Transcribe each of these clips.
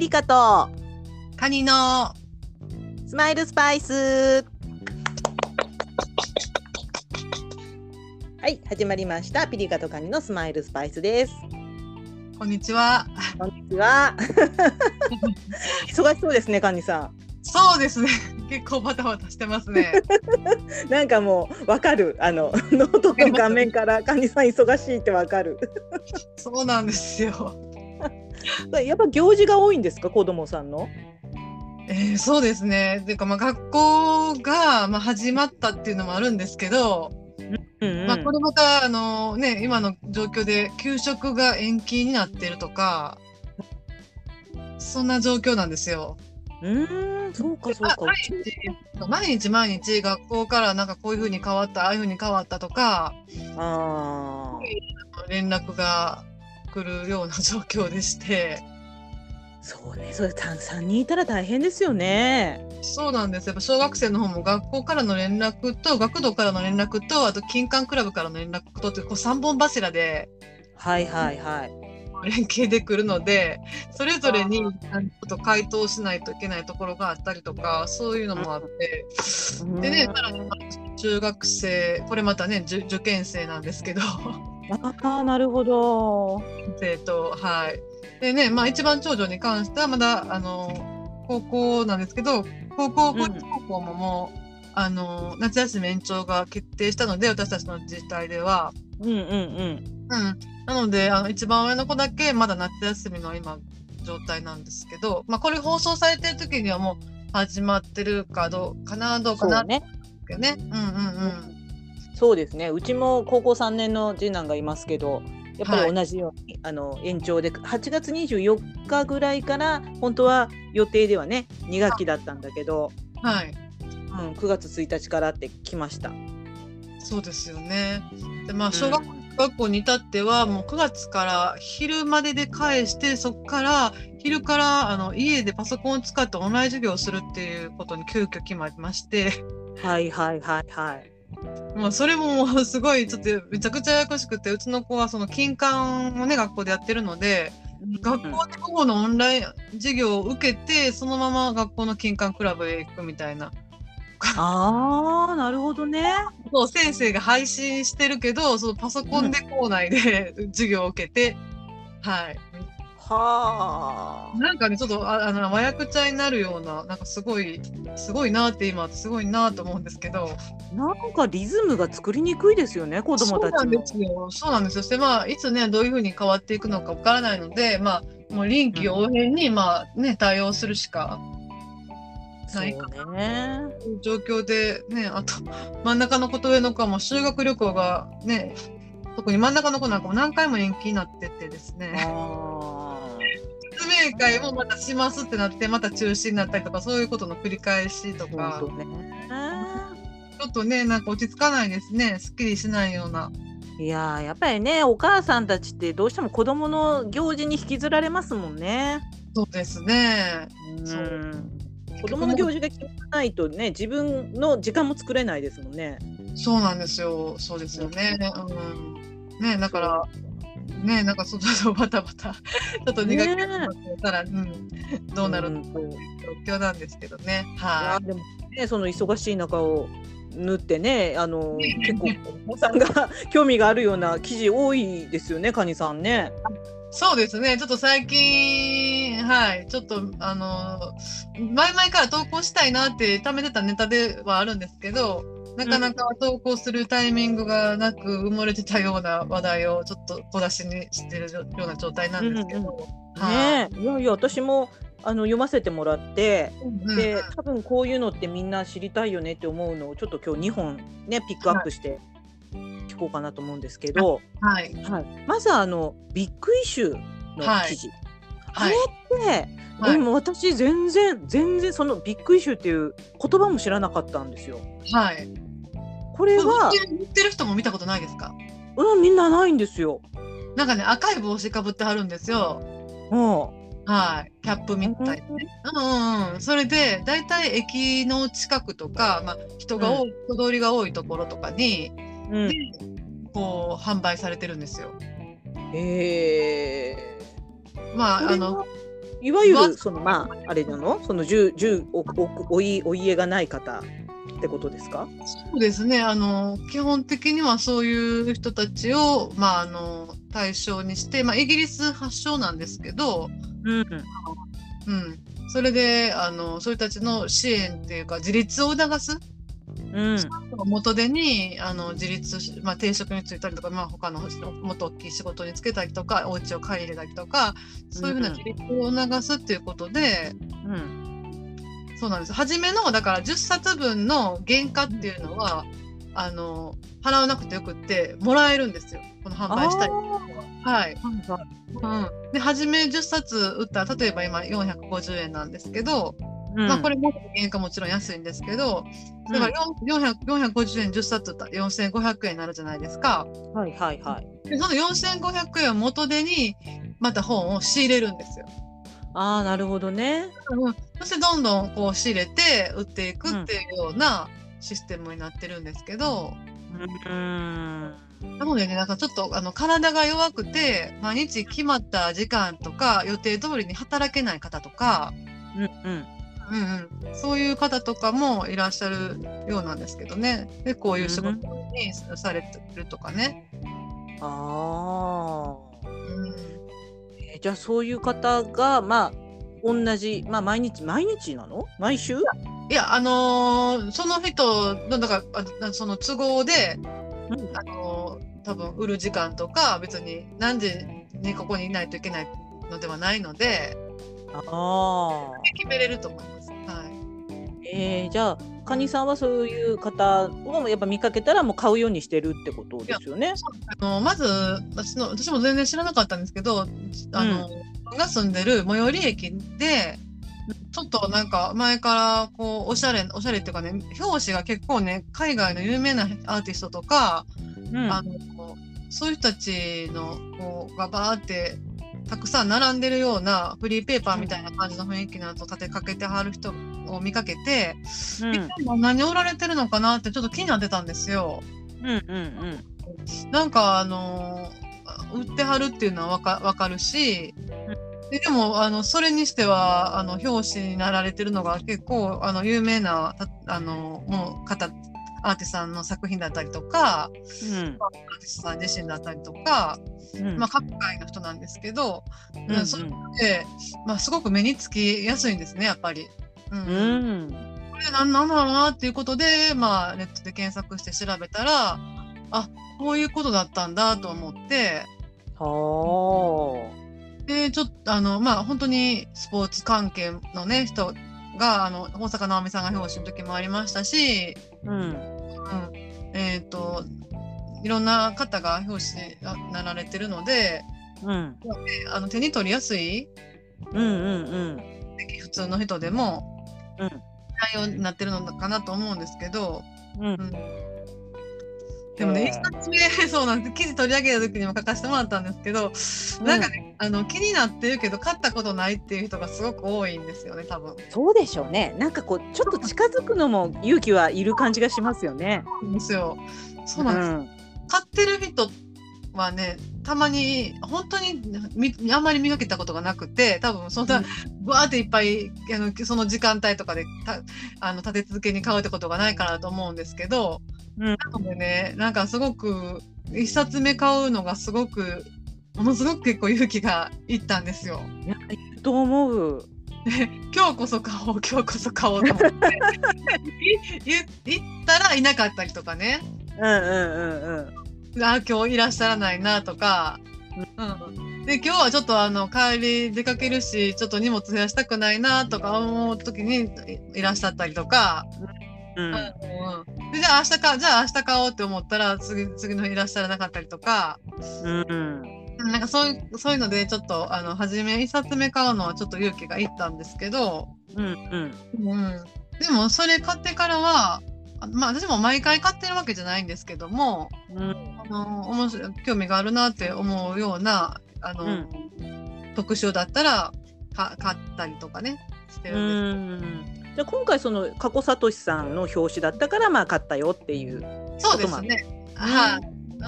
ピリカとカニの。スマイルスパイス。はい始まりました。ピリカとカニのスマイルスパイスです。こんにちは。こんにちは。忙しそうですねカニさそうですね。結構バタバタしてますね。ん なんかもうわかる。あのノートの画面からカニさん忙しいってわかる。そうなんですよ。やっぱ行事が多いんですか子供さんの？えー、そうですね。ていうかまあ学校がまあ始まったっていうのもあるんですけど、うん、うん、まあこれまたあのね今の状況で給食が延期になってるとか、そんな状況なんですよ。うーんそうかそうか毎日毎日学校からなんかこういう風に変わったああいう風に変わったとかあー連絡が来るような状況でして。そうね。それた3人いたら大変ですよね。そうなんです。やっぱ小学生の方も学校からの連絡と学童からの連絡とあと金管クラブからの連絡とってこう3本柱ではいはいはい。連携で来るのでそれぞれにちゃんと回答しないといけないところがあったりとかそういうのもあって。でねさらに中学生これまたね受受験生なんですけどああなるほど生とはいでねまあ一番長女に関してはまだあの高校なんですけど高校高校ももう、あの夏休み延長が決定したので私たちの自治体では。うんうんうんうん、なのであの一番上の子だけまだ夏休みの今状態なんですけど、まあ、これ放送されてる時にはもう始まってるかどうかなどうかなねね。うんうんうん。そうですねうちも高校3年の次男がいますけどやっぱり同じように、あの延長で8月24日ぐらいから本当は予定ではね2学期だったんだけど、はい。うん、9月1日からって来ました。そうですよね。でまあ小学学校に至ってはもう9月から昼までで返してそこから昼からあの家でパソコンを使ってオンライン授業をするっていうことに急遽決まりましてはいはいはいはい。まあそれもすごいちょっとめちゃくちゃややこしくてうちの子はその金管をね学校でやってるので学校で午後のオンライン授業を受けてそのまま学校の金管クラブへ行くみたいな。ああなるほどね。そう先生が配信してるけどそのパソコンで校内で授業を受けて、はいはあ。なんかねちょっとああの和訳茶になるようななんかすごいすごいなって今すごいなと思うんですけど。なんかリズムが作りにくいですよね子供たちそうなんも。ですよ。そうなんですよ。そしてまあいつねどういうふうに変わっていくのかわからないのでまあもう臨機応変に、まあね対応するしかないかね。状況でねあと真ん中の子と上の子はもう修学旅行がね特に真ん中の子なんかも何回も延期になっててですね。あ説明会もまたしますってなってまた中止になったりとかそういうことの繰り返しとあか。ね。ちょっとねなんか落ち着かないですね。すっきりしないような。いやーやっぱりねお母さんたちってどうしても子供の行事に引きずられますもんね。そうですね。うん。子供の行事が決まらないとね自分の時間も作れないですもんね。そうなんですよ。そうですよね。うん。ねだからねなんかそそうバタバタ ちょっと苦手ねなたら、うん、どうなるのか状況なんですけどね。い。はやでもねその忙しい中を縫ってねあの結構お子さんが 興味があるような記事多いですよねカニさんね。いそうですね。ちょっと最近はい。ちょっとあの前々から投稿したいなって貯めてたネタではあるんですけどなかなか投稿するタイミングがなく埋もれてたような話題をちょっと小出しにしてるような状態なんですけど、はい。ねいやいや私もあの読ませてもらって、うんで多分こういうのってみんな知りたいよねって思うのをちょっと今日2本ねピックアップして聞こうかなと思うんですけど、はい。はい、まずあのビッグイシューの記事、はいあれって、はい。でも私全然全然そのビッグイシューっていう言葉も知らなかったんですよ。はい。これは、言ってる人も見たことないですか？うん、みんなないんですよ。なんかね赤い帽子かぶってはるんですよ。うん。はい。キャップみたいなね。うんうんうん。それで大体駅の近くとか、まあ、人が多い、人通りが多いところとかにうん。でこう販売されてるんですよ。へえ。まああのいわゆわるそのまああれなの？その十十おおおいお家がない方ってことですか？そうですね。あの、基本的にはそういう人たちを、まあ、あの、対象にして、まあ、イギリス発祥なんですけど、うんうん。それで、あの、そういう人たちの支援っていうか、自立を促すうん元手に、あの、自立し、まあ、定職に就いたりとか、まあ、他のもっと大きい仕事に就けたりとか、お家を借り入れたりとか、そういうふうな自立を促すっていうことで、うんそうなんです。初めの、だから10冊分の原価っていうのは、あの、払わなくてよくって、もらえるんですよ。この販売したい。はい。うん。で、初め10冊売ったら、例えば今450円なんですけど、うんまあこれも原価もちろん安いんですけど、だから400 450円10冊売ったら4500円になるじゃないですか。はいはいはい。で、その4500円を元手に、また本を仕入れるんですよ。ああなるほどね。うん、そしてどんどんこう仕入れて売っていくっていうようなシステムになってるんですけど、うんなのでね、なんかちょっとあの体が弱くて、毎日決まった時間とか予定通りに働けない方とか、うんうんうんうん、そういう方とかもいらっしゃるようなんですけどね。で、こういう仕事にされてるとかね。ああ。うん、えーじゃあそういう方がまあ同じまあ毎日毎日なの？毎週？いや、あのーその人の、だからあ、その都合で、うんあのー多分売る時間とか別に何時にここにいないといけないのではないのでああ。決めれると思います。はい、えー、じゃあカニさんはそういう方をやっぱ見かけたらもう買うようにしてるってことですよね？あのまず私の私も全然知らなかったんですけどあの、僕が住んでる最寄り駅でちょっとなんか前からこうおしゃれおしゃれっていうかね表紙が結構ね海外の有名なアーティストとか、うん。あのそういう人たちのこうがバーってたくさん並んでるようなフリーペーパーみたいな感じの雰囲気のやつを立てかけてはる人を見かけて、うん。何売られてるのかなってちょっと気になってたんですよ。うんうんなんかあの売ってはるっていうのはわかわかるし、ででもあのそれにしてはあの表紙になられてるのが結構あの有名なたあのもう方アーティストさんの作品だったりとかうん。アーティストさん自身だったりとか、うん。まあ、各界の人なんですけど、うんうん。それで、まあ、すごく目につきやすいんですねやっぱり。うんうん。これ何なんだろうなっていうことで、まあ、ネットで検索して調べたらあこういうことだったんだと思って。はでちょっとあのまあ本当にスポーツ関係のね人があの大坂なおみさんが表紙の時もありましたし、あ。うん。うん、えっ、といろんな方が表紙になられてるのでうん。あの手に取りやすいうんうんうん。普通の人でもうん内容になってるのかなと思うんですけど、うんうんでもね、一へ冊目、そうなんです。記事取り上げた時にも書かせてもらったんですけど、なんかね、あの、気になってるけど、買ったことないっていう人がすごく多いんですよね、多分。そうでしょうね。なんかこうちょっと近づくのも勇気はいる感じがしますよね。ですよ。そうなんです。買ってる人はね、たまに、本当にみあんまり見かけたことがなくて、多分そんな、ぶわーっていっぱい、あの、その時間帯とかで、たあの、立て続けに買うってことがないからだと思うんですけど、うんなのでね、なんかすごく、一冊目買うのがすごく、ものすごく結構勇気がいったんですよ。と思う。今日こそ買おう、今日こそ買おうと思って。いい行ったらいなかったりとかね。うんうんうんうん。あ今日いらっしゃらないなとか、うん、で今日はちょっとあの帰り出かけるしちょっと荷物増やしたくないなとか思う時にいいらっしゃったりとか、うん。うん。うん、でじゃあ明日かじゃあ明日買おうって思ったら次次の日いらっしゃらなかったりとか。うん。なんかそういうそういうのでちょっとあの初め1冊目買うのはちょっと勇気がいったんですけど、うんうん。うん、でもそれ買ってからはあまあ私も毎回買ってるわけじゃないんですけども、うんあの面白い興味があるなって思うようなあの、うん特集だったらか買ったりとかねしてうるんでん。じゃあ今回その加古聡さんの表紙だったからまあ買ったよっていう。す。そうですね。はい、うんうん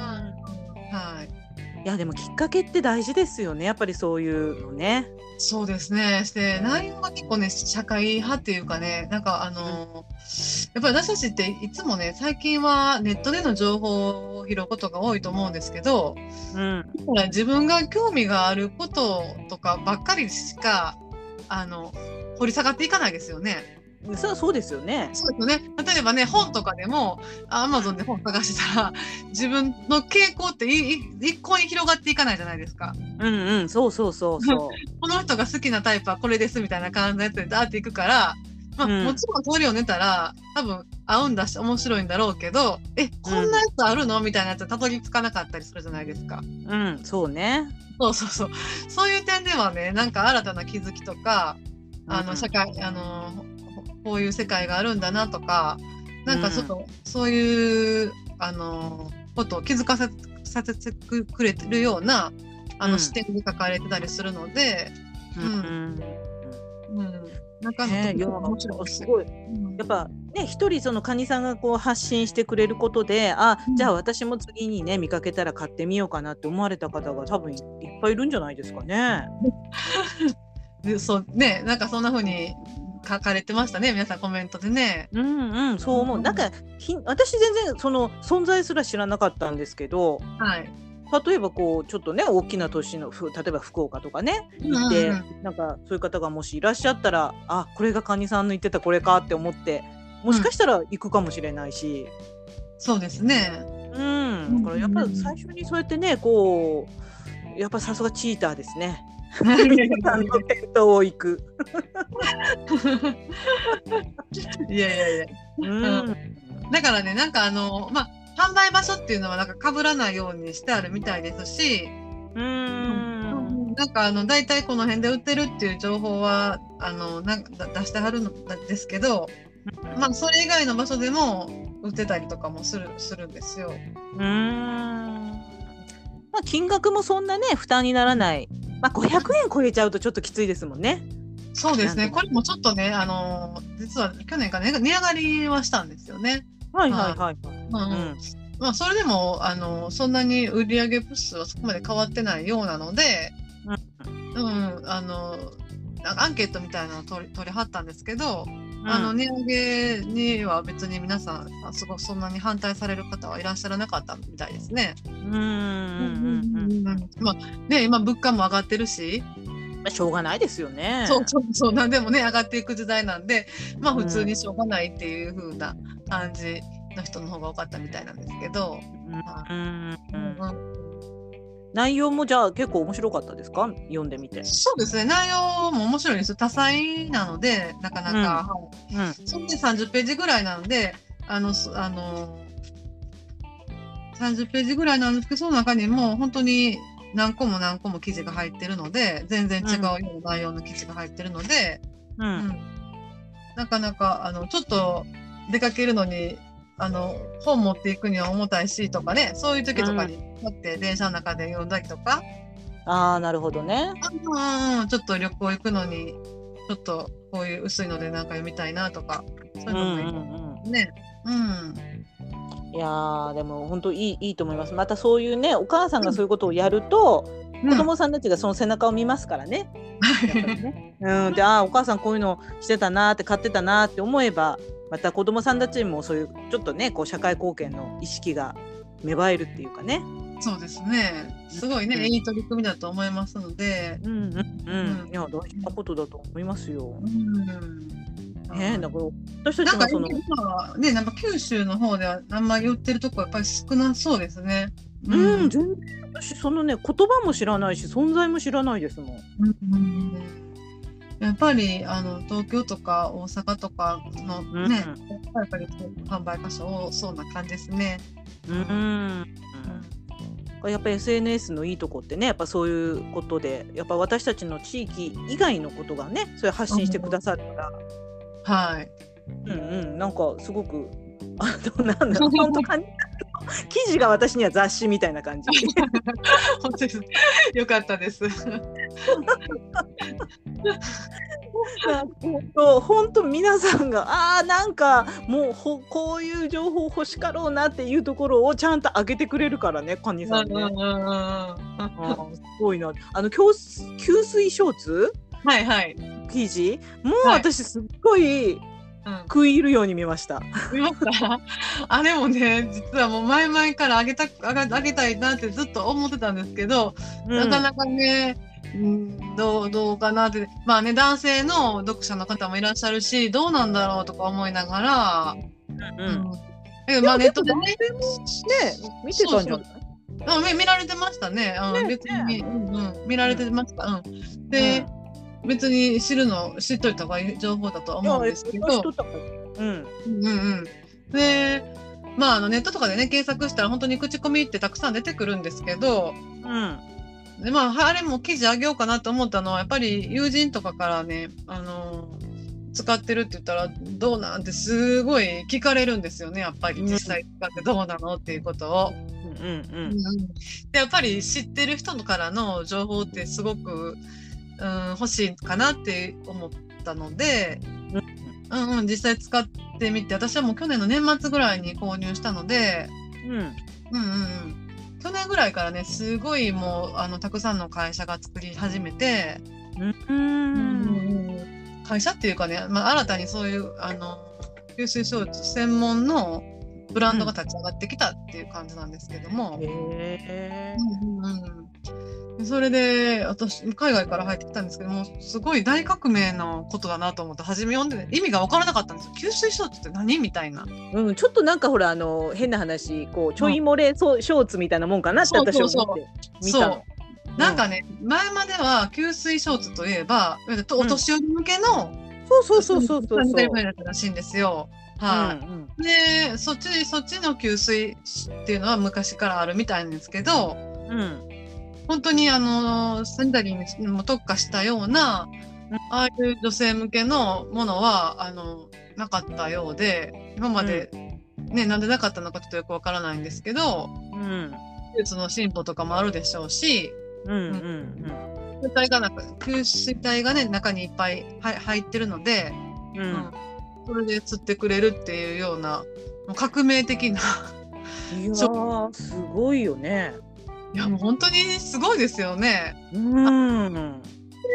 はい。いやでもきっかけって大事ですよねやっぱりそういうのね。そうですね。して内容が結構ね社会派っていうかねなんかあのやっぱり私たちっていつもね最近はネットでの情報を拾うことが多いと思うんですけど、うん自分が興味があることとかばっかりしかあの掘り下がっていかないですよね。そうそうですよね。そうですよね。例えばね本とかでもアマゾンで本探してたら 自分の傾向っていい一向に広がっていかないじゃないですか。うんうんそうそうそうそう。この人が好きなタイプはこれですみたいな感じのやつでダーっていくから、まあうんもちろん通りを寝たら多分合うんだし面白いんだろうけどえこんなやつあるの？みたいなやつたどり着かなかったりするじゃないですか。うんそうね。そうそうそう。そういう点ではねなんか新たな気づきとかあうんの社会あのこういう世界があるんだなとかなんかちょっとそういうあのことを気づかせさせてくれてるようなあの、うん視点で書かれてたりするので。うん。うん。うん、なんかねいや面白い。ですすごい。うん。やっぱね一人そのカニさんがこう発信してくれることであうん。じゃあ私も次にね見かけたら買ってみようかなって思われた方が多分いっぱいいるんじゃないですかね。でそうねなんかそんな風に書かれてましたね皆さんコメントでね。うんうんそう思う。なんかひ私全然その存在すら知らなかったんですけどはい。例えばこうちょっとね大きな都市のふ例えば福岡とかね行って、うんうんなんかそういう方がもしいらっしゃったらあこれがカニさんの言ってたこれかって思ってもしかしたら行くかもしれないし。そうですね。うん、だからやっぱり最初にそうやってね、こう、やっぱさすがチーターですね。皆さんの店頭を行く。いやいやいや。うん、だからねなんかあのまあ販売場所っていうのはなんか被らないようにしてあるみたいですし、うん、なんかあの大体この辺で売ってるっていう情報はあのなんかだ出してはるんですけど、まあそれ以外の場所でも売ってたりとかもするするんですよ。うん。まあ、金額もそんなね、負担にならない。まあ、500円超えちゃうとちょっときついですもんね。そうですね。これもちょっとね、あの実は去年から、ね、値上がりはしたんですよね。はいはいはい。うんうん、まあ、それでも、あのそんなに売上部数はそこまで変わってないようなので、うん、あのなんかアンケートみたいなのを取り取りはったんですけど、あの値上げには別に皆さんあすごくそんなに反対される方はいらっしゃらなかったみたいですね。うん、うん、うん、うん。まあね今物価も上がってるし、まあ、しょうがないですよね。そうそうそうなんでもね上がっていく時代なんでまあ普通にしょうがないっていう風な感じの人の方が多かったみたいなんですけど、うん、うん、うん。うん内容もじゃあ結構面白かったですか？読んでみて。そうですね。内容も面白いです。多彩なのでなかなか、はい。うん、そんで30ページぐらいなのであのそあの30ページぐらいなんですけどその中にも本当に何個も何個も記事が入ってるので全然違うような内容の記事が入ってるので、う、うん。ん。なかなかあのちょっと出かけるのにあの本持っていくには重たいしとかねそういう時とかにだって電車の中で読んだりとか、ああ、なるほどね。うんうんちょっと旅行行くのにちょっとこういう薄いのでなんか読みたいなとかそういうのもいいうんうんね。うん。いやーでも本当いいいいと思います。またそういうねお母さんがそういうことをやると、子供さんたちがその背中を見ますからね。ねうん、でああお母さんこういうのしてたなーって買ってたなーって思えばまた子供さんたちにもそういうちょっとねこう社会貢献の意識が芽生えるっていうかね。そうですね。すごいね、うんいい取り組みだと思いますので。うんうんうん。うんいや大事なことだと思いますよう。ん。ねだから私たなんかちもその今はね、なんか九州の方ではあんまり売ってるとこやっぱり少なそうですね。うん、全然私そのね言葉も知らないし存在も知らないですもん。うんやっぱりあの東京とか大阪とかのね、やっぱり販売箇所多そうな感じですね。うん。やっぱり SNS のいいとこってねやっぱそういうことでやっぱ私たちの地域以外のことがねそれ発信してくださるから、はい。うんうん、なんかすごくあのなんだ本当かに記事が私には雑誌みたいな感じ。本当です。よかったです。本当皆さんがああなんかもうほこういう情報欲しかろうなっていうところをちゃんと上げてくれるからねカニさんね。すごいな。あの給給水ショーツはいはい記事？もう私すっごい、食い入るように見ました。見ました？あれもね実はもう前々からあげたあげたいなってずっと思ってたんですけど、うん、なかなかね、うん、どうどうかなって。まあね男性の読者の方もいらっしゃるしどうなんだろうとか思いながら、うん、うん、まあネットでねね見てたんじゃない？あ見られてましたね。うん、ね。別に、うんうん、見られてました。うん、で、別に知るの知っといた方がいい情報だとは思うんですけど。うん、うんうん。でまああのネットとかでね検索したら本当に口コミってたくさん出てくるんですけど、うん、でまああれも記事あげようかなと思ったのはやっぱり友人とかからねあの使ってるって言ったらどうなんてすごい聞かれるんですよね。やっぱり実際使ってどうなのっていうことを。うんうん。うん、でやっぱり知ってる人からの情報ってすごくうん、欲しいかなって思ったので、うん、うん、実際使ってみて私はもう去年の年末ぐらいに購入したので、うん、うんうん去年ぐらいからねすごいもうあのたくさんの会社が作り始めて、うん、会社っていうかね、まあ、新たにそういうあの吸水ショーツ専門のブランドが立ち上がってきたっていう感じなんですけども。うん、うんうんそれで私海外から入ってきたんですけどもすごい大革命のことだなと思って初め読んで意味が分からなかったんですよ。吸水ショーツって何みたいな、うん、ちょっとなんかほらあの変な話こうちょい漏れ、うん、ショーツみたいなもんかなって私は思って見たそう。なんかね、前までは吸水ショーツといえばお年寄り向けの、そうそうそうそうそうそう。だったらしいんですよ。はい、うんうん、でそっちそっちの給水っていうのは昔からあるみたいなんですけど、うん、本当にあのセンダリーにも特化したようなああいう女性向けのものはあのなかったようで今まで、うん、ねなんでなかったのかちょっとよくわからないんですけど、うん、技術の進歩とかもあるでしょうし、うんうんうん、体がなんか吸水体がね中にいっぱい入ってるので、うん、うん、それで釣ってくれるっていうような革命的ないやすごいよね。いやもう本当にすごいですよね。うん。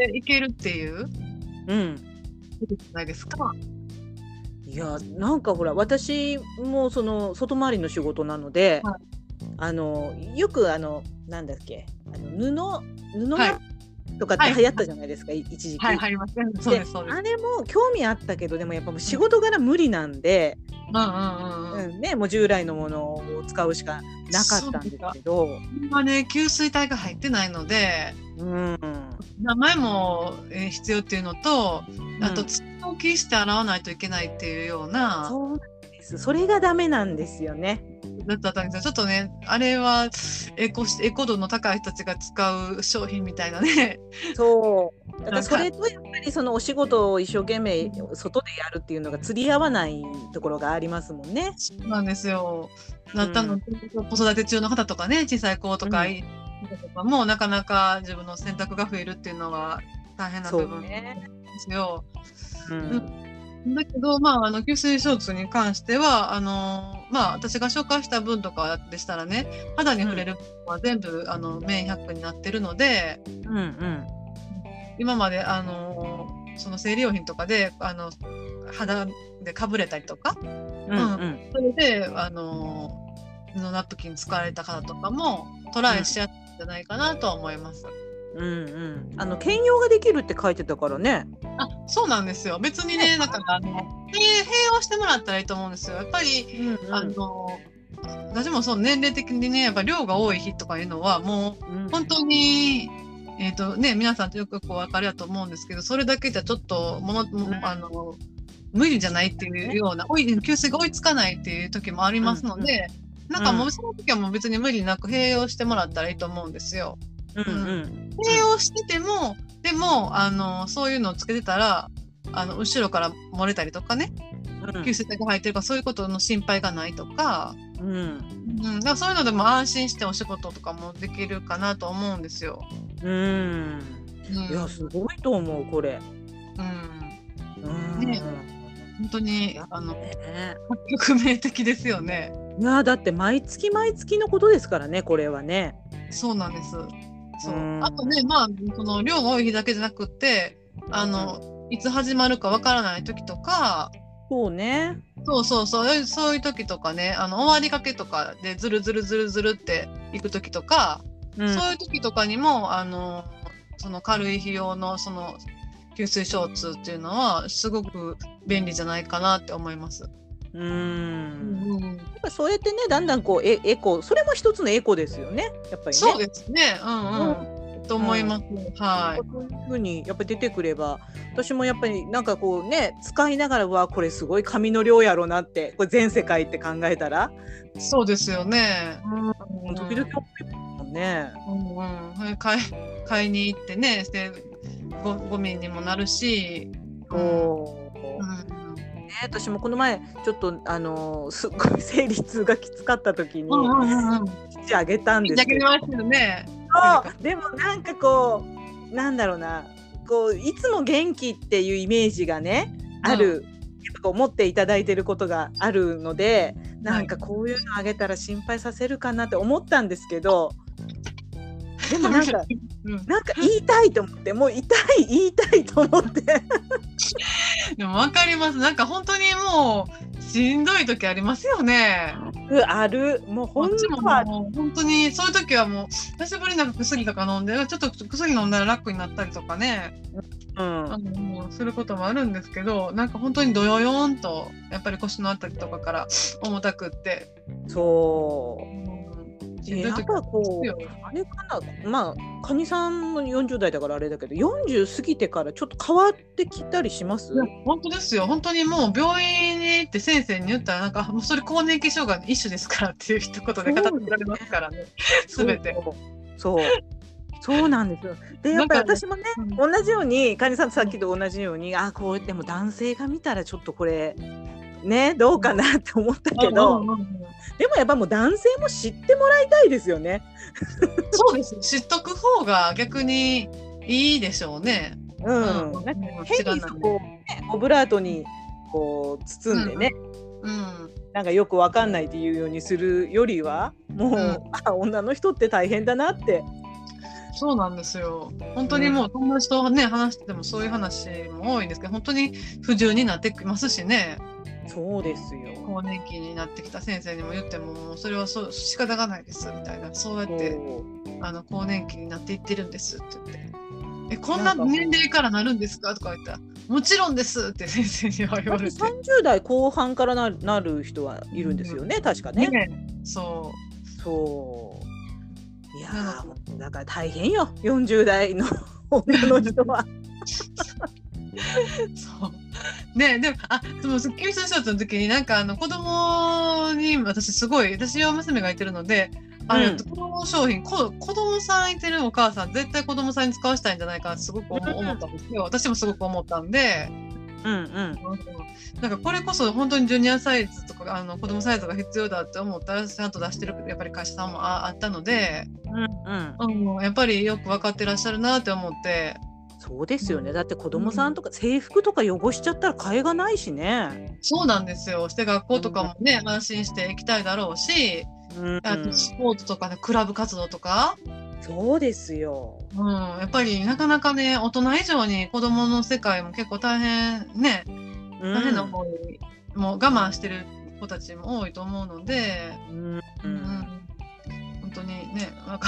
でいけるっていう。うん。ないですか。いやなんかほら私もその外回りの仕事なので、はい、あのよくあのなんだっけあの布布が、はいとかって流行ったじゃないですか、はい、一時期。はい、りまそうですそうです。あれも興味あったけどでもやっぱもう仕事柄無理なんで、うんうんうんうん、ねもう従来のものを使うしかなかったんですけど。今ね給水体が入ってないので、うん、名前も、え必要っていうのとあと土をきして洗わないといけないっていうような。そうですそれがダメなんですよね。だったんですよちょっとねあれはエコエコ度の高い人たちが使う商品みたいなね。そうだからそれとやっぱりそのお仕事を一生懸命外でやるっていうのが釣り合わないところがありますもんね。そうなんですよ。なったの、うん、子育て中の方とかね小さい子とか、うん、とかもなかなか自分の選択が増えるっていうのは大変な部分ですよ。うね、うんだけど、まあ、あの吸水ショーツに関してはあのまあ、私が紹介した分とかでしたらね肌に触れる分は全部、あの綿100になってるので、うんうん、今まであのその生理用品とかであの肌でかぶれたりとか、うん、うん、それであの布ナプキン使われた方とかもトライしやすいんじゃないかなと思います。うんうん、あの兼用ができるって書いてたからね。あそうなんですよ。別にねなんかあの併用してもらったらいいと思うんですよ。やっぱり、うんうん、あの私もそう年齢的にねやっぱ量が多い日とかいうのはもう本当に、うん、えっ、ー、とね皆さんとよくこう分かるやと思うんですけどそれだけじゃちょっともの、うん、あの無理じゃないっていうような給水が追いつかないっていう時もありますので、うん、なんかもうその時はもう別に無理なく併用してもらったらいいと思うんですよ。うんうん、併用しててもでもあのそういうのをつけてたらあの後ろから漏れたりとかね、うん、吸水体が入ってるかそういうことの心配がないとか,、うん。うん、だからそういうのでも安心してお仕事とかもできるかなと思うん。ですよ。うん、うん、いやすごいと思うこれ。うん、うん。ね本当にあのね革命的ですよね。いやだって毎月毎月のことですからねこれはね。そうなん。です。そううんあとね、まあ、その量が多い日だけじゃなくて、あの、いつ始まるかわからない時とか、そうね。そうそうそう、そういう時とかね、あの終わりかけとかでずるずるずるずるっていく時とか、うんそういう時とかにも、あの、その軽い費用のその吸水ショーツっていうのはすごく便利じゃないかなって思います。う。うんん、やっぱそうやってねだんだんこうエエコそれも一つのエコですよねやっぱりね。そうですね。うんうん。と思います。はい。そういうふうにやっぱり出てくれば私もやっぱりなんかこうね使いながらはこれすごい紙の量やろなってこれ全世界って考えたら、そうですよね。うん、時々思いますもんね。うんうん、買い買いに行ってねでごゴミにもなるし、そううんね、私もこの前ちょっとあのーすっごい生理痛がきつかった時にうんうんうんうん、父あげたんですだけけどね。そう。でもなんかこうなんだろうな。こういつも元気っていうイメージがねある、う思っていただいてることがあるのでなんかこういうのあげたら心配させるかなって思ったんですけど でもなんか うん、なんか言いたいと思ってもう痛い言いたいと思って。でも分かります。なんか本当にもうしんどい時ありますよね。ある。もう本当は。もう本当にそういう時はもう久しぶりになんか薬とか飲んでちょっと薬飲んだら楽になったりとかね、うん。あのもうすることもあるんですけどなんか本当にどよよんとやっぱり腰のあたりとかから重たくって。そううん。しんどい時やっぱこうあれかな。まあカニさんも40代だからあれだけど40過ぎてからちょっと変わってきたりします？本当ですよ。本当にもう病院に行って先生に言ったら、なんか、もうそれ更年期障害の一種ですからっていう一言で片付けられますからね。すべて。そう。そうなんですよ。でやっぱり私もねうん。同じようにカニさんとさっきと同じようにあこうでも男性が見たらちょっとこれねどうかなって思ったけど、うんうんうんでもやっぱもう男性も知ってもらいたいですよね。そうです。知っとく方が逆にいいでしょうね。うん、うんなんかうん変にそこを、ね、オブラートにこう包んでね、うん。なんかよくわかんないっていうようにするよりはもう、うんあ女の人って大変だなって。そうなんですよ。本当にもう友達とね、話しててもそういう話も多いんですけど、本当に不自由になってきますしね。そうですよ。更年期になってきた先生にも言っても、それはそう仕方がないですみたいな。そうやって。あの更年期になっていってるんですって言って。え、こんな年齢からなるんですか？とか言ったら、もちろんですって先生には言われて。30代後半からなるなる人はいるんですよね、確かね。ねそそう。いやだから大変よ40代の女の人は。う。そう。ねでも、あ、でも、九州ショーツの時に、なんか、あの、子供に、私、すごい、私は娘がいてるので、あれ、うん子供商品こ、子供さんいてるお母さん、絶対子供さんに使わしたいんじゃないかなってすごく思思ったんですよ。私もすごく思ったんで、うんうん。なんかこれこそ本当にジュニアサイズとかあの子供サイズが必要だって思ったらちゃんと出してるやっぱり会社さんもああったので、うんうん。うん、やっぱりよく分かってらっしゃるなって思ってそうですよね。だって子供さんとか制服とか汚しちゃったら替えがないしね。そうなんですよ。して学校とかもね、安心して行きたいだろうしうんあとスポーツとかねクラブ活動とか、そうですよ。うん、やっぱりなかなかね大人以上に子供の世界も結構大変ね。うん。大変な方に、もう我慢してる子たちも多いと思うので。うんううん当にね、なんか、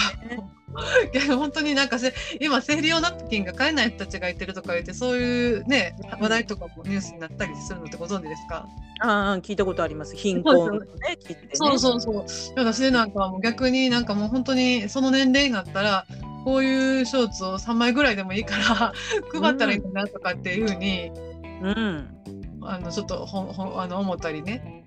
いや 本当になんかせ今生理用ナプキンが買えない人たちがいてるとか言ってそういうね話題とかもニュースになったりするのってご存知ですか、ああ聞いたことあります。貧困のね切ってね。そうそうそう。私なんかはもう逆になんかもう本当にその年齢になったらこういうショーツを3枚ぐらいでもいいから 配ったらいいなとかっていうふうに、うん。あのちょっとほんほんあの思ったりね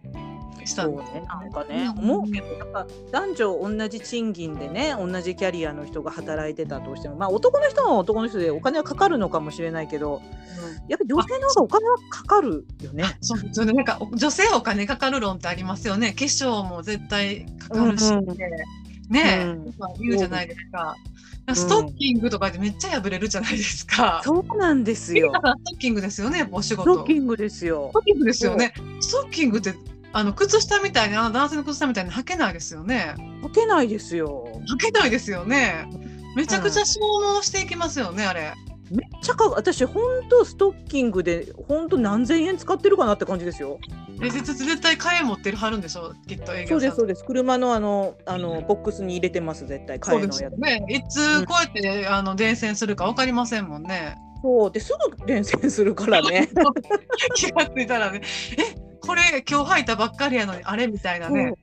したんね、なんかね、うん思うけど、やっぱ男女同じ賃金でね、同じキャリアの人が働いてたとしても、まあ男の人は男の人でお金はかかるのかもしれないけど、うんやっぱり女性の方がお金はかかるよね。そうですよね。なんか女性お金かかる論ってありますよね。化粧も絶対かかるし、うんうんとか言うじゃないですか。ストッキングとかでめっちゃ破れるじゃないですか。そうなんですよストッキングですよね、お仕ス事。トッキングですよス。トッキングですよね。ストッキングって、あの、靴下みたいに、あの男性の靴下みたいに履けないですよね。履けないですよ。履けないですよね。めちゃくちゃ消耗していきますよね、あれ。めっちゃか私本当ストッキングで本当何千円使ってるかなって感じですよ。え、絶絶対替え持ってるはるんでしょ？きっと営業そうですそうです。車のあのあのボックスに入れてます絶対替えのやつ。ね。いつこうやって、あの伝染するかわかりませんもんね。そうですぐ伝染するからね。気がついたらね、え、これ今日履いたばっかりやのにあれみたいなね。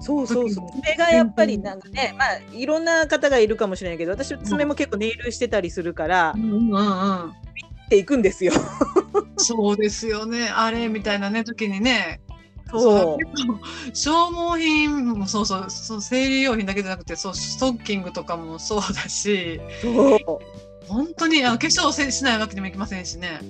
そうそうそう。それがやっぱりなんかね、まあいろんな方がいるかもしれないけど、私爪も結構ネイルしてたりするからう、んうんうん。っていくんですよ。そうですよね。あれみたいなね時にね。そう消耗品もそうそうそう生理用品だけじゃなくてそうストッキングとかもそうだしそう。本当にあの化粧せしないわけにもいきませんしね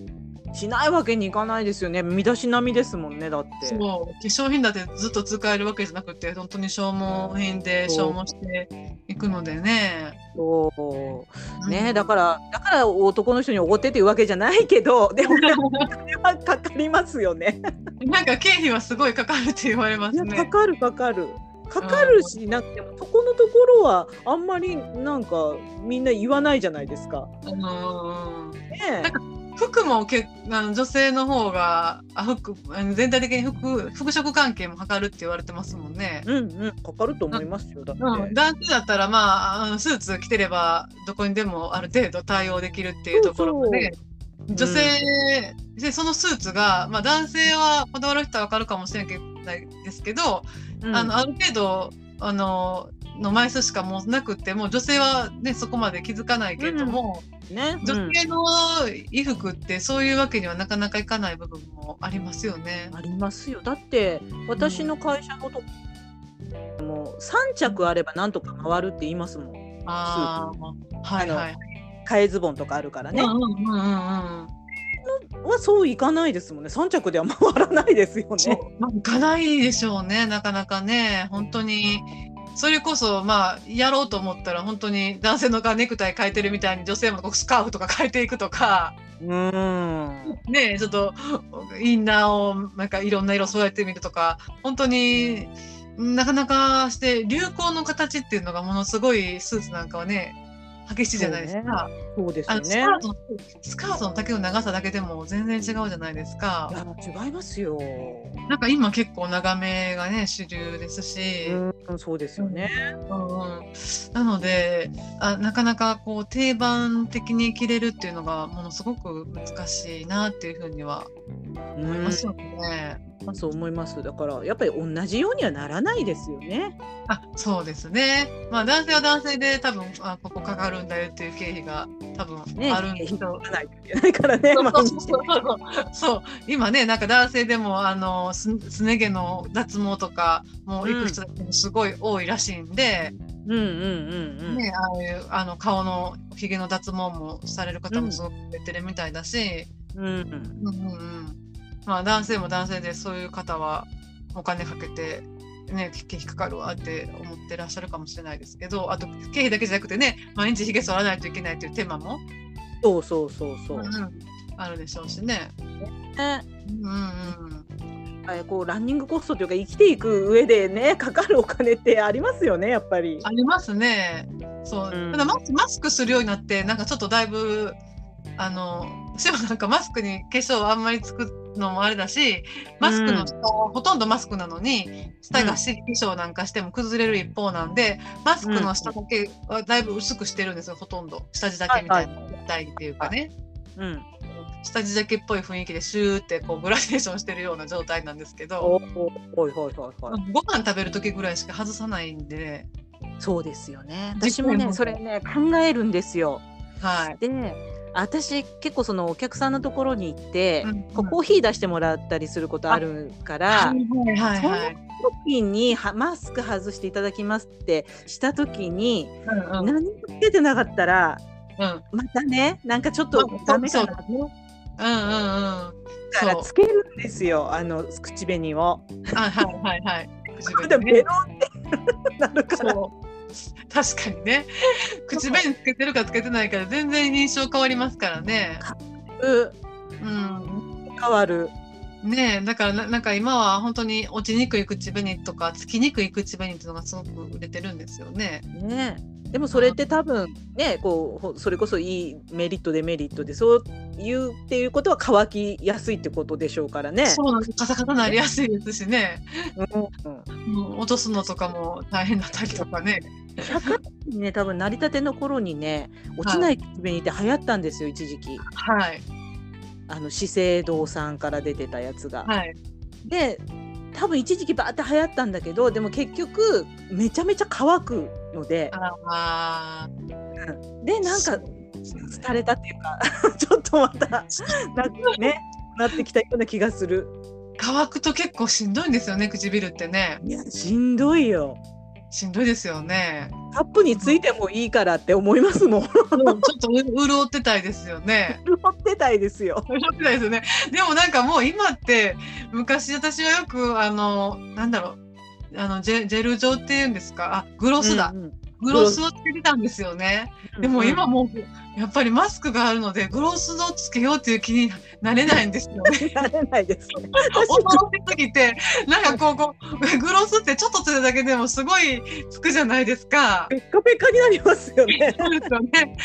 しないわけにいかないですよね。身だしなみですもんねだって。そう化粧品だってずっと使えるわけじゃなくて本当に消耗品で消耗していくのでね。そうねだからだから男の人におごってっていうわけじゃないけど でもお金はかかりますよね。なんか経費はすごいかかるって言われますね。かかるかかる。かかるし、なんかでもそこのところはあんまりなんかみんな言わないじゃないですか。うんうんうんねなんか服もけあの女性の方があ服全体的に服服飾関係も測るって言われてますもんね。うんうんかかると思いますよだって。うん、男性だったらまあスーツ着てればどこにでもある程度対応できるっていうところで。女性、でそのスーツが、まあ、男性はこだわる人は分かるかもしれないですけど、うん。あのある程度あのの枚数しかもうなくっても女性は、ね、そこまで気づかないけれども、ね、女性の衣服ってそういうわけにはなかなかいかない部分もありますよね。ありますよ。だって私の会社のとこもう3着あればなんとか回るって言いますもん。ああはいはい。替えズボンとかあるからね。うんうんうんうんうんはそういかないですもんね。3着では回らないですよそね。いかないでしょうね、なかなかね、本当に。それこそ、まあ、やろうと思ったら、本当に男性のがネクタイ変えてるみたいに、女性もスカーフとか変えていくとか。うーん。ね、ちょっとインナーをなんかいろんな色添えてみるとか、本当に。なかなかして流行の形っていうのがものすごいスーツなんかはね激しいじゃないですか。そうですよあのスカね。ートのスカートの丈の長さだけでも全然違うじゃないですか。いや違いますよ。なんか今結構長めがね主流ですし、うん、そうですよね。うんうんなのであなかなかこう定番的に着れるっていうのがものすごく難しいなっていうふうには思いますよね。まあ、そう思います。だからやっぱり同じようにはならないですよね。あそうですね。まあ男性は男性で多分あここかかるんだよっていう経費が多分ね、あるんで人すよ。がないないからね。そう毎日そうそうそうそう今ねなんか男性でもあのすすね毛の脱毛とかもう行く人たちもすごい多いらしいんで、うんうんうんうん。ね、ああいうあの顔のひげの脱毛もされる方もすごく出てるみたいだし、うんうんうんうんまあ、男性も男性でそういう方はお金かけて、ね、経費かかるわって思ってらっしゃるかもしれないですけどあと経費だけじゃなくてね毎日ひげ剃らないといけないという手間も、そうそうそうそう。うんうんあるでしょうしね。ねうんうんあこうランニングコストというか生きていく上でねかかるお金ってありますよねやっぱり。ありますね。そう、うんただマスマスクするようになってなんかちょっとだいぶあの私もなんかマスクに化粧あんまりつくのもあれだしマスクの下、ほとんどマスクなのに下がし化粧なんかしても崩れる一方なんで、マスクの下だけはだいぶ薄くしてるんですよほとんど下地だけみたいな体っていうかね、うん。下地だけっぽい雰囲気でシューってこうグラデーションしてるような状態なんですけおど。ご飯食べる時ぐらいしか外さないんで、そうですよね。私もねそれね考えるんですよ。はい。で私結構そのお客さんのところに行って、うんこうコーヒー出してもらったりすることあるから。はいはいはいはい。時にはマスク外していただきますってした時に、うんうん何もつけてなかったらうんまたねなんかちょっとダメかなそううんうんうん。そう。からつけるんですよあの口紅を。あはいはいはい。口で紅ねベロンって なるから。確かにね。口紅つけてるかつけてないかで全然印象変わりますからね。う。うん。変わる。ねえだからななんか今は本当に落ちにくい口紅とかつきにくい口紅っていうのがすごく売れてるんですよね。ねでもそれって多分ねこうほそれこそいいメリットデメリットでそういうっていうことは乾きやすいってことでしょうからね。そうなんです。カサカサなりやすいですしね、うん。もう落とすのとかも大変だったりとかね。社会にね多分成り立ての頃にね落ちない口紅って流行ったんですよ一時期。はい。あの資生堂さんから出てたやつが。はい。で多分一時期バーって流行ったんだけどでも結局めちゃめちゃ乾くので。あでなんかー疲れたっていうか ちょっとまたなねなってきたような気がする。乾くと結構しんどいんですよね唇ってね。いやしんどいよ。しんどいですよね。カップについてもいいからって思いますもん。もうちょっとう潤ってたいですよね。潤ってたいですよ。潤ってたいですよね。でもなんかもう今って昔私はよくあのなんだろうあのジェジェル状っていうんですか？あグロスだ、うんうんグロスをつけてたんですよね。でも今もうやっぱりマスクがあるのでグロスをつけようっていう気になれないんですよね。なれないですね。恐ろしすぎてなんかこうこうグロスってちょっとつけるだけでもすごいつくじゃないですか。ペッカペカになりますよね。そうですよね。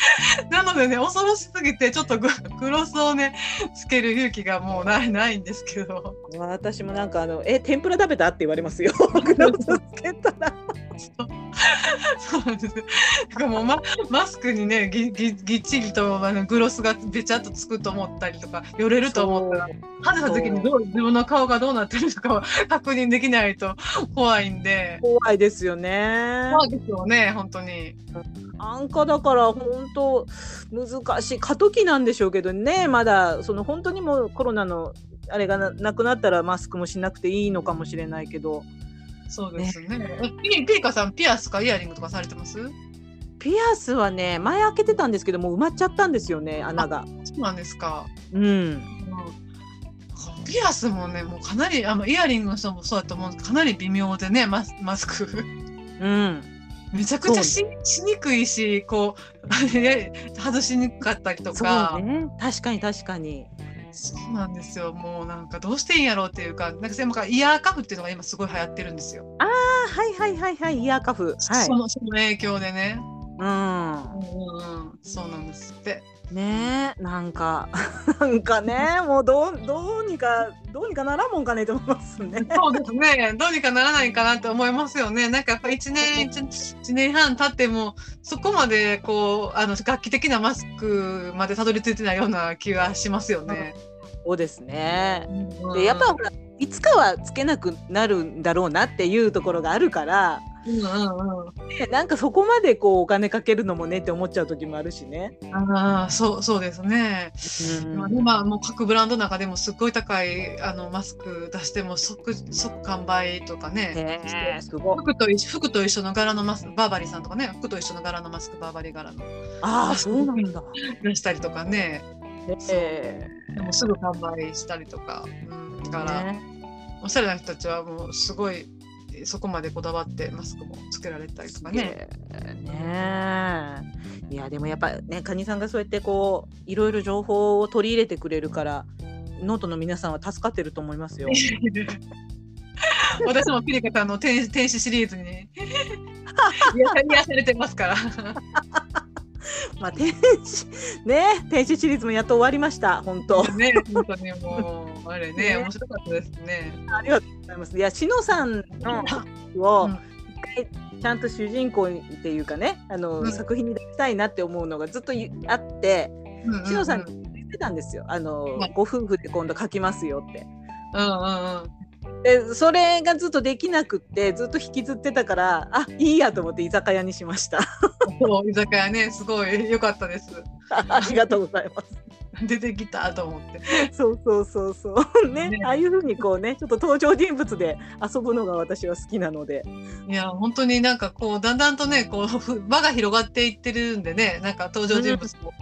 なのでね、恐ろしすぎて、ちょっとググロスをね、つける勇気がもうないないんですけど。私もなんかあのえ天ぷら食べた？って言われますよ。グラスつけたら。そうなんです。だからもうママスクにねぎぎぎっちりとあのグロスがべちゃっとつくと思ったりとか、よれると思ったら、外した時にどう自分の顔がどうなってるのかは 確認できないと怖いんで。怖いですよね。そうですよね、本当に。なんかだから本当難しい過渡期なんでしょうけどねまだその本当にもうコロナのあれがななくなったらマスクもしなくていいのかもしれないけどそうですね。えピピーカさん、ピアスかイヤリングとかされてます？ピアスはね前開けてたんですけどもう埋まっちゃったんですよね穴が。そうなんですか。うんうんピアスもね、もうかなり、あのイヤリングの人もそうだと思うんですけどかなり微妙でね、マスマスク。うんめちゃくちゃししにくいし、こう、ね外しにくかったりとそかう。ね確かに確かに。そうなんですよ。もうなんかどうしていいんやろうっていうか、なんかでもイヤーカフっていうのが今すごい流行ってるんですよ。あはいはいはいはいイヤーカフはいそ。のその影響でね。うんうんそうなんですって。ねえなんか なんかねもうどうどうにかどうにかならんもんかねと思いますね。そうですね。どうにかならないかなって思いますよね。なんかやっぱ一年一一年半経ってもそこまでこうあの楽器的なマスクまでたどり着いてないような気がしますよね。そうですね。うんでやっぱほらいつかはつけなくなるんだろうなっていうところがあるから、うんうんうん。ねなんかそこまでこうお金かけるのもねって思っちゃう時もあるしね。ああそうそうですね。うんまあ今もう各ブランドの中でもすっごい高いあのマスク出しても即即完売とかね。へえすごい。服と一緒服と一緒の柄のマスクバーバリーさんとかね服と一緒の柄のマスクバーバリー柄のああそうなんだ。出したりとかねへでもすぐ完売したりとか、うん、だから、ねおしゃれな人たちはもうすごいそこまでこだわってマスクもつけられたりとかね。ねえいやでもやっぱねカニさんがそうやってこういろいろ情報を取り入れてくれるからノートの皆さんは助かってると思いますよ。私もピリカさんの天天使シリーズに 癒されてますから。まあ天使ね天使シリーズもやっと終わりました本当。ね本当にもうあれねね面白かったですね。ありがとうございます。いやしのさんのをうん一回ちゃんと主人公っていうかねあの、うん作品に出したいなって思うのがずっとゆあってしのさんに言ってたんですよ。あの、はいご夫婦で今度書きますよって。うんうんうんでそれがずっとできなくってずっと引きずってたからあいいやと思って居酒屋にしました。居酒屋ねすごい良かったです。ありがとうございます。出てきたと思って。そうそうそうそう。ねねああいうふうにこうねちょっと登場人物で遊ぶのが私は好きなので。いや本当になんかこうだんだんとねこうふ輪が広がっていってるんでねなんか登場人物も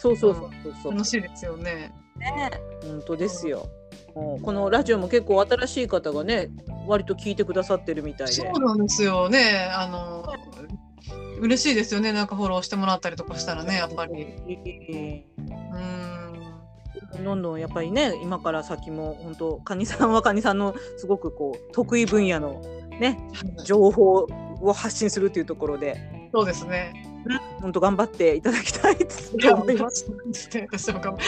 そうそうそうそうそう。楽しいですよね。ね本当ですよ。もうこのラジオも結構新しい方がね割と聞いてくださってるみたいで。そうなんですよね。あの嬉しいですよね。なんかフォローしてもらったりとかしたらね、やっぱり。えうん。ーどんどんやっぱりね今から先も本当カニさんはカニさんのすごくこう得意分野のね情報を発信するっていうところでそうですね。本当頑張っていただきたいといや、思います。私も頑張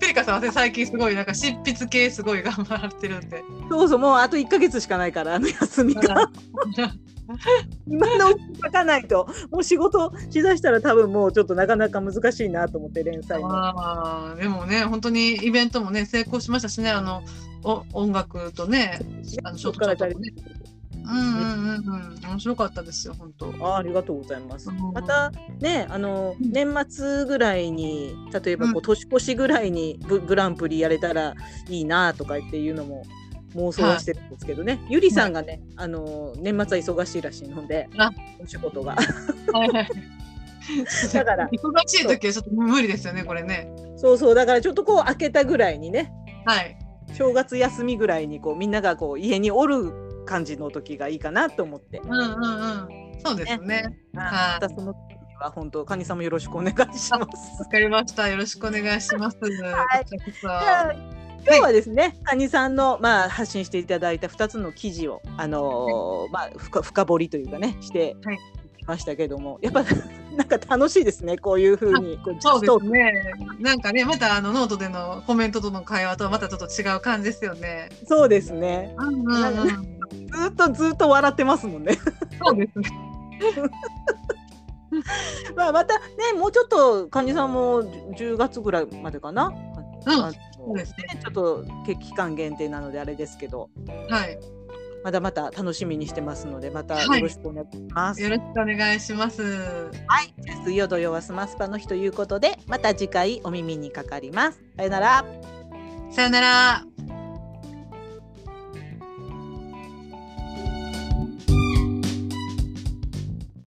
ペリカさんはね最近すごいなんか執筆系すごい頑張られてるんで。そうそうもうあと1ヶ月しかないからあの休みが今のうちに書かないともう仕事しだしたら多分もうちょっとなかなか難しいなと思って連載も。ああ、でもね、本当にイベントもね、成功しましたしね、あの、お音楽とね、あの、ショートカットもね。うんうんうんうん、面白かったですよ、本当。あありがとうございます。うんまたねあのうん年末ぐらいに例えばこうう年越しぐらいにググランプリやれたらいいなとかっていうのも妄想はしてるんですけどね、ゆりさんがねあの年末は忙しいらしいのであお仕事がはいはい。だから忙しい時はちょっと無理ですよね、これね。そうそうだからちょっとこう開けたぐらいにねはい。正月休みぐらいにこうみんながこう家におる感じの時がいいかなと思って、うんうんうん。そうですね。はいまたその時には本当カニさんもよろしくお願いします。わかりました。よろしくお願いします。はい今日はですね、カニさんの、まあ、発信していただいた2つの記事を、あのーまあ、深深掘りというかねしてはいきましたけども、やっぱ なんか楽しいですねこういうふうにそうで実すね。なんかね、またあのノートでのコメントとの会話とはまたちょっと違う感じですよね。そうですねうんうんうん。ずっとずっと笑ってますもんね。そうですね。まあまたねもうちょっとカニさんも10月ぐらいまでかな？うんそうですね。ちょっと期間限定なのであれですけどはい。まだまた楽しみにしてますのでまたはいよろしくお願いします。よろしくお願いします。はい、水曜土曜はスマスパの日ということでまた次回お耳にかかります。さよなら。さよなら。